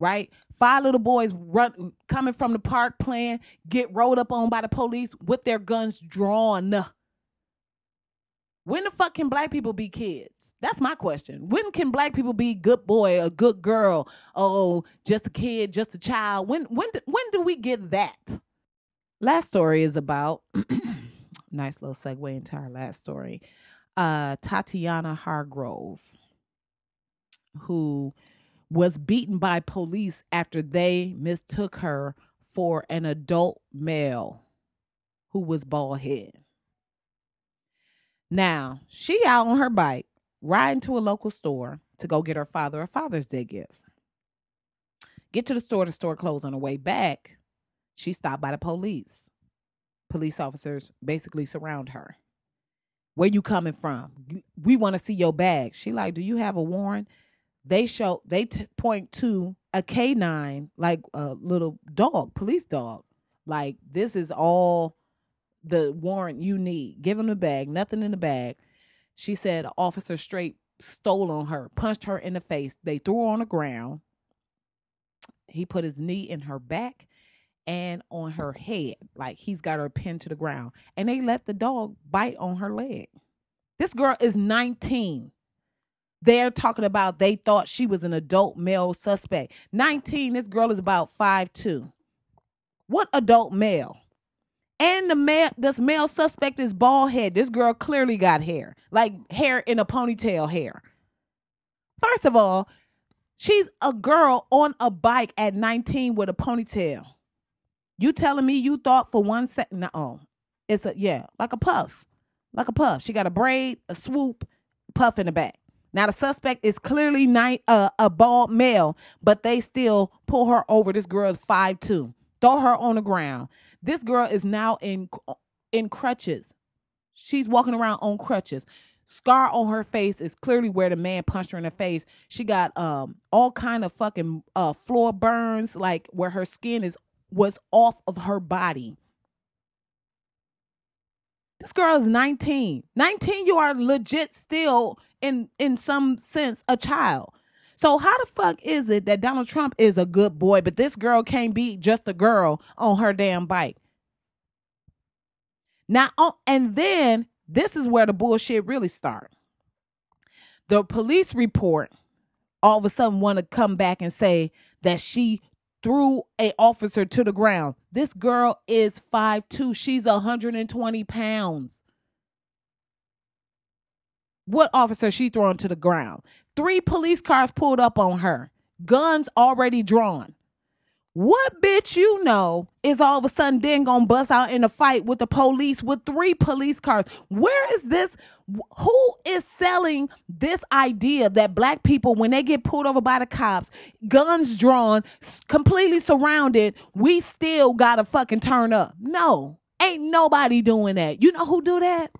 Right? Five little boys run coming from the park playing, get rolled up on by the police with their guns drawn. When the fuck can black people be kids? That's my question. When can black people be good boy, a good girl? Oh, just a kid, just a child. When when when do we get that? Last story is about nice little segue into our last story. Uh Tatiana Hargrove, who was beaten by police after they mistook her for an adult male who was bald head. Now, she out on her bike, riding to a local store to go get her father a Father's Day gift. Get to the store, the store closed on the way back. She stopped by the police. Police officers basically surround her. Where you coming from? We want to see your bag. She like, do you have a warrant? They show they t- point to a canine, like a little dog, police dog. Like this is all the warrant you need. Give him the bag, nothing in the bag. She said officer straight stole on her, punched her in the face. They threw her on the ground. He put his knee in her back and on her head, like he's got her pinned to the ground. And they let the dog bite on her leg. This girl is 19. They're talking about they thought she was an adult male suspect. 19, this girl is about five two. What adult male? And the male, this male suspect is bald head. This girl clearly got hair, like hair in a ponytail hair. First of all, she's a girl on a bike at 19 with a ponytail. You telling me you thought for one second? No, it's a yeah, like a puff, like a puff. She got a braid, a swoop, puff in the back. Now the suspect is clearly night, uh, a bald male, but they still pull her over. This girl is five two. Throw her on the ground. This girl is now in in crutches. She's walking around on crutches. Scar on her face is clearly where the man punched her in the face. She got um all kind of fucking uh floor burns, like where her skin is was off of her body. This girl is 19. 19, you are legit still in in some sense a child. So how the fuck is it that Donald Trump is a good boy, but this girl can't be just a girl on her damn bike? Now, oh, and then this is where the bullshit really starts. The police report all of a sudden want to come back and say that she threw a officer to the ground. This girl is five two. She's 120 pounds. What officer she thrown to the ground? Three police cars pulled up on her, guns already drawn. What bitch you know is all of a sudden then gonna bust out in a fight with the police with three police cars? Where is this? Who is selling this idea that black people, when they get pulled over by the cops, guns drawn, completely surrounded, we still gotta fucking turn up? No, ain't nobody doing that. You know who do that?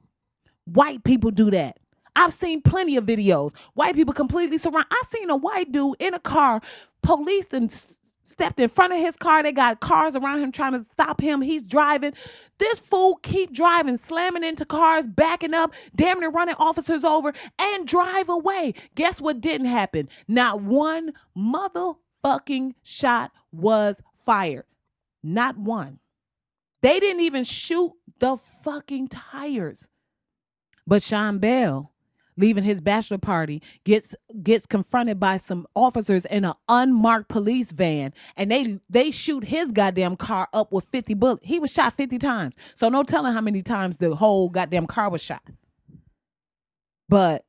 White people do that. I've seen plenty of videos. White people completely surround. I seen a white dude in a car. Police and stepped in front of his car. They got cars around him trying to stop him. He's driving. This fool keep driving, slamming into cars, backing up, damn near running officers over, and drive away. Guess what didn't happen? Not one motherfucking shot was fired. Not one. They didn't even shoot the fucking tires. But Sean Bell leaving his bachelor party gets gets confronted by some officers in an unmarked police van and they they shoot his goddamn car up with 50 bullets. He was shot 50 times. So no telling how many times the whole goddamn car was shot. But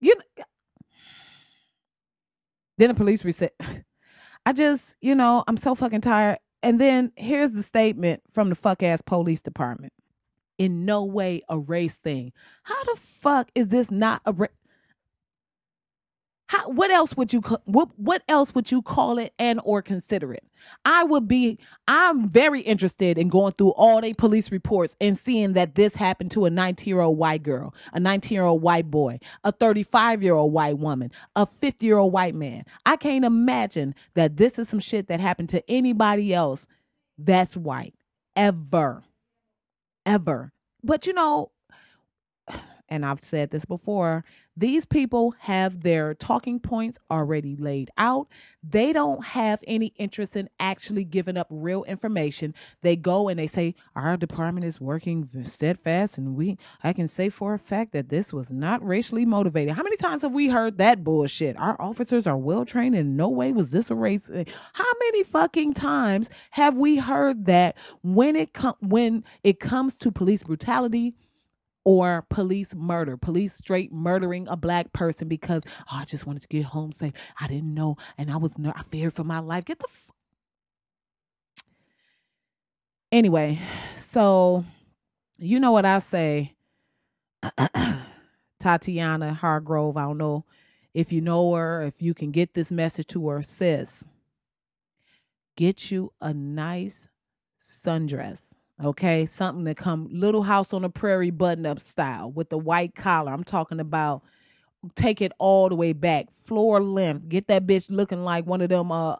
you know, then the police reset. I just you know i'm so fucking tired. And then here's the statement from the fuck ass police department in no way a race thing. How the fuck is this not a how, what else would you what what else would you call it and or consider it? I would be I'm very interested in going through all the police reports and seeing that this happened to a 19-year-old white girl, a 19-year-old white boy, a 35-year-old white woman, a 50-year-old white man. I can't imagine that this is some shit that happened to anybody else that's white ever. Ever. But you know, and I've said this before, these people have their talking points already laid out. They don't have any interest in actually giving up real information. They go and they say, Our department is working steadfast, and we I can say for a fact that this was not racially motivated. How many times have we heard that bullshit? Our officers are well trained, and no way was this a race. How many fucking times have we heard that when it com- when it comes to police brutality? Or police murder, police straight murdering a black person because oh, I just wanted to get home safe. I didn't know, and I was ner- I feared for my life. Get the f- anyway. So you know what I say, Tatiana Hargrove. I don't know if you know her, if you can get this message to her, sis. Get you a nice sundress Okay, something that come little house on the prairie button up style with the white collar. I'm talking about take it all the way back, floor length. Get that bitch looking like one of them uh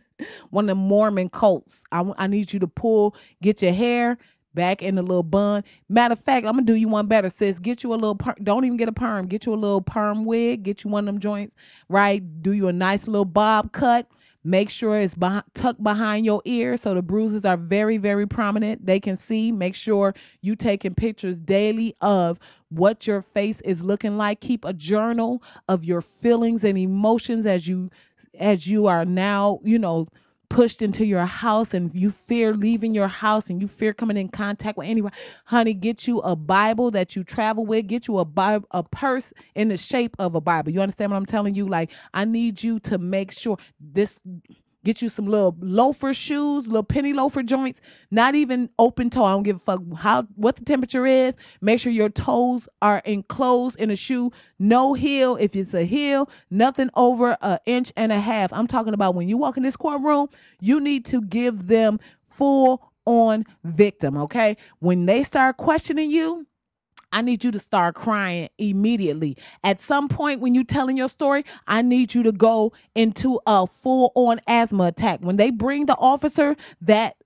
one of them Mormon coats. I I need you to pull, get your hair back in a little bun. Matter of fact, I'm gonna do you one better, sis. Get you a little per- don't even get a perm. Get you a little perm wig. Get you one of them joints, right? Do you a nice little bob cut Make sure it's behind, tucked behind your ear so the bruises are very, very prominent. They can see. Make sure you taking pictures daily of what your face is looking like. Keep a journal of your feelings and emotions as you as you are now, you know, pushed into your house and you fear leaving your house and you fear coming in contact with anyone, honey, get you a Bible that you travel with. Get you a Bible, a purse in the shape of a Bible. You understand what I'm telling you? Like, I need you to make sure this Get you some little loafer shoes, little penny loafer joints, not even open toe. I don't give a fuck how what the temperature is. Make sure your toes are enclosed in a shoe. No heel. If it's a heel, nothing over an inch and a half. I'm talking about when you walk in this courtroom, you need to give them full on victim, okay? When they start questioning you, I need you to start crying immediately. At some point when you're telling your story, I need you to go into a full on asthma attack. When they bring the officer that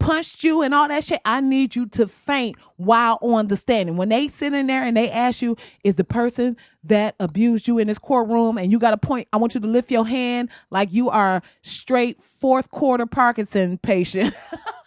punched you and all that shit, I need you to faint while on the stand. And when they sit in there and they ask you, is the person that abused you in this courtroom and you got a point, I want you to lift your hand like you are straight fourth quarter Parkinson patient.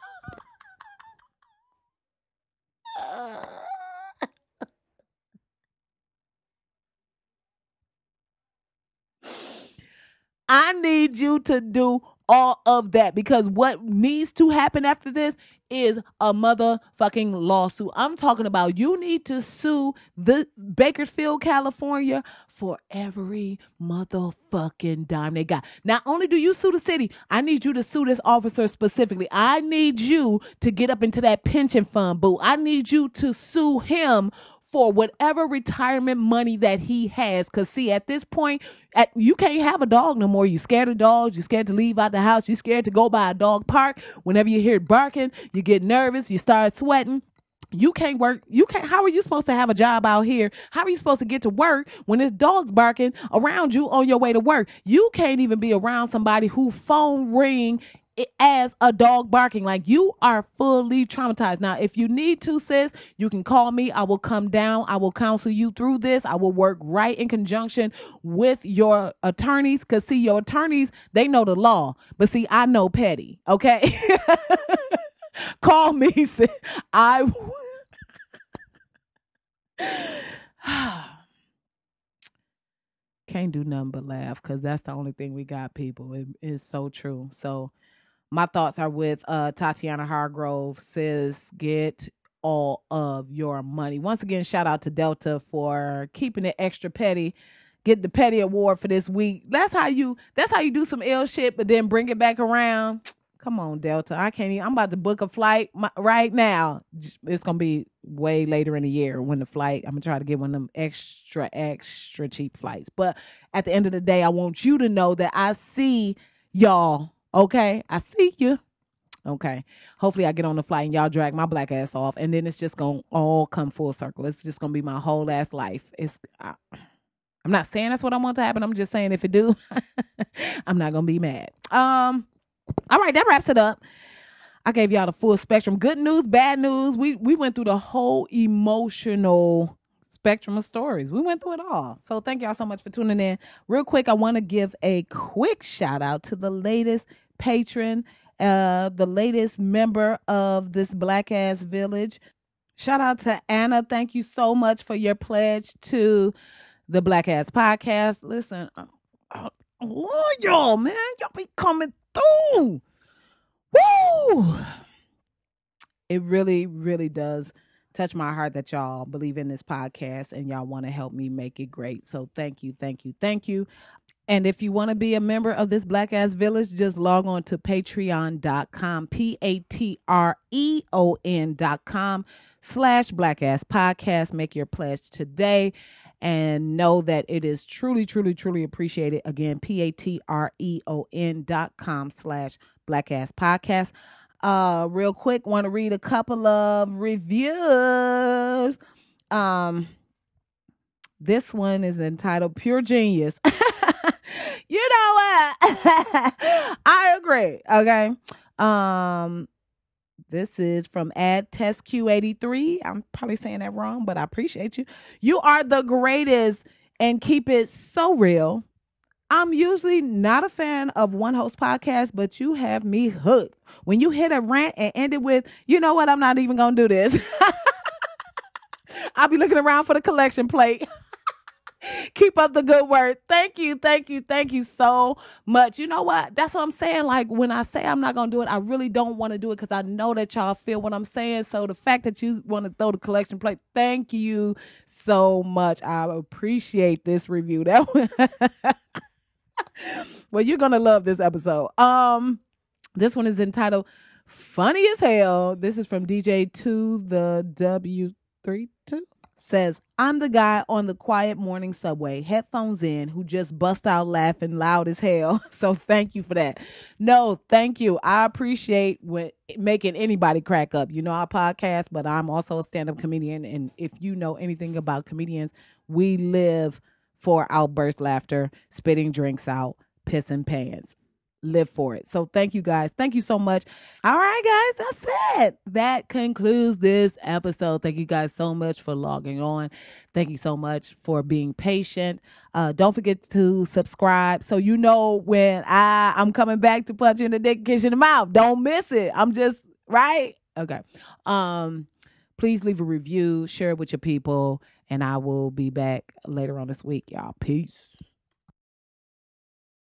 I need you to do all of that because what needs to happen after this is a motherfucking lawsuit. I'm talking about you need to sue the Bakersfield, California for every motherfucking dime they got. Not only do you sue the city, I need you to sue this officer specifically. I need you to get up into that pension fund, boo. I need you to sue him for whatever retirement money that he has. Cause see, at this point, at, you can't have a dog no more. You scared of dogs. You scared to leave out the house. You scared to go by a dog park. Whenever you hear it barking, you get nervous. You start sweating you can't work you can't how are you supposed to have a job out here how are you supposed to get to work when there's dogs barking around you on your way to work you can't even be around somebody who phone ring as a dog barking. Like you are fully traumatized. Now, if you need to, sis, you can call me. I will come down. I will counsel you through this. I will work right in conjunction with your attorneys. Because, see, your attorneys, they know the law. But, see, I know petty. Okay. call me, sis. I. Can't do nothing but laugh because that's the only thing we got, people. It is so true. So, my thoughts are with uh, Tatiana Hargrove says get all of your money. Once again, shout out to Delta for keeping it extra petty. Get the petty award for this week. That's how you that's how you do some ill shit, but then bring it back around. Come on, Delta. I can't even. I'm about to book a flight my, right now. It's gonna be way later in the year when the flight. I'm gonna try to get one of them extra, extra cheap flights. But at the end of the day, I want you to know that I see y'all. Okay, I see you. Okay. Hopefully, I get on the flight and y'all drag my black ass off, and then it's just gonna all come full circle. It's just gonna be my whole ass life. It's. I, I'm not saying that's what I want to happen. I'm just saying if it do, I'm not gonna be mad. Um all right, that wraps it up. I gave y'all the full spectrum. Good news, bad news. We we went through the whole emotional spectrum of stories. We went through it all. So thank y'all so much for tuning in. Real quick, I want to give a quick shout out to the latest patron, uh, the latest member of this black ass village. Shout out to Anna. Thank you so much for your pledge to the Black Ass Podcast. Listen, I, I love y'all, man. Y'all be coming through. Woo! It really, really does touch my heart that y'all believe in this podcast and y'all want to help me make it great. So thank you, thank you, thank you. And if you want to be a member of this Black Ass Village, just log on to patreon.com, P A T R E O N.com slash Black Ass Podcast. Make your pledge today and know that it is truly, truly, truly appreciated. Again, P A T R E O N dot com slash black ass podcast. Uh, real quick, want to read a couple of reviews. Um, this one is entitled Pure Genius. you know what? I agree. Okay. Um, this is from Ad Test Q83. I'm probably saying that wrong, but I appreciate you. You are the greatest and keep it so real. I'm usually not a fan of one host podcast, but you have me hooked. When you hit a rant and end it with, you know what, I'm not even gonna do this. I'll be looking around for the collection plate. Keep up the good work. Thank you, thank you, thank you so much. You know what? That's what I'm saying. Like when I say I'm not gonna do it, I really don't want to do it because I know that y'all feel what I'm saying. So the fact that you want to throw the collection plate, thank you so much. I appreciate this review. That well, you're gonna love this episode. Um, this one is entitled "Funny as Hell." This is from DJ to the W three two says, I'm the guy on the quiet morning subway, headphones in, who just bust out laughing loud as hell. So thank you for that. No, thank you. I appreciate making anybody crack up. You know our podcast, but I'm also a stand-up comedian. And if you know anything about comedians, we live for outburst laughter, spitting drinks out, pissing pants live for it. So thank you guys. Thank you so much. All right, guys, that's it. That concludes this episode. Thank you guys so much for logging on. Thank you so much for being patient. Uh, don't forget to subscribe so you know when I I'm coming back to punch you in the dick, kiss you in the mouth. Don't miss it. I'm just right. Okay. Um, please leave a review, share it with your people, and I will be back later on this week, y'all. Peace.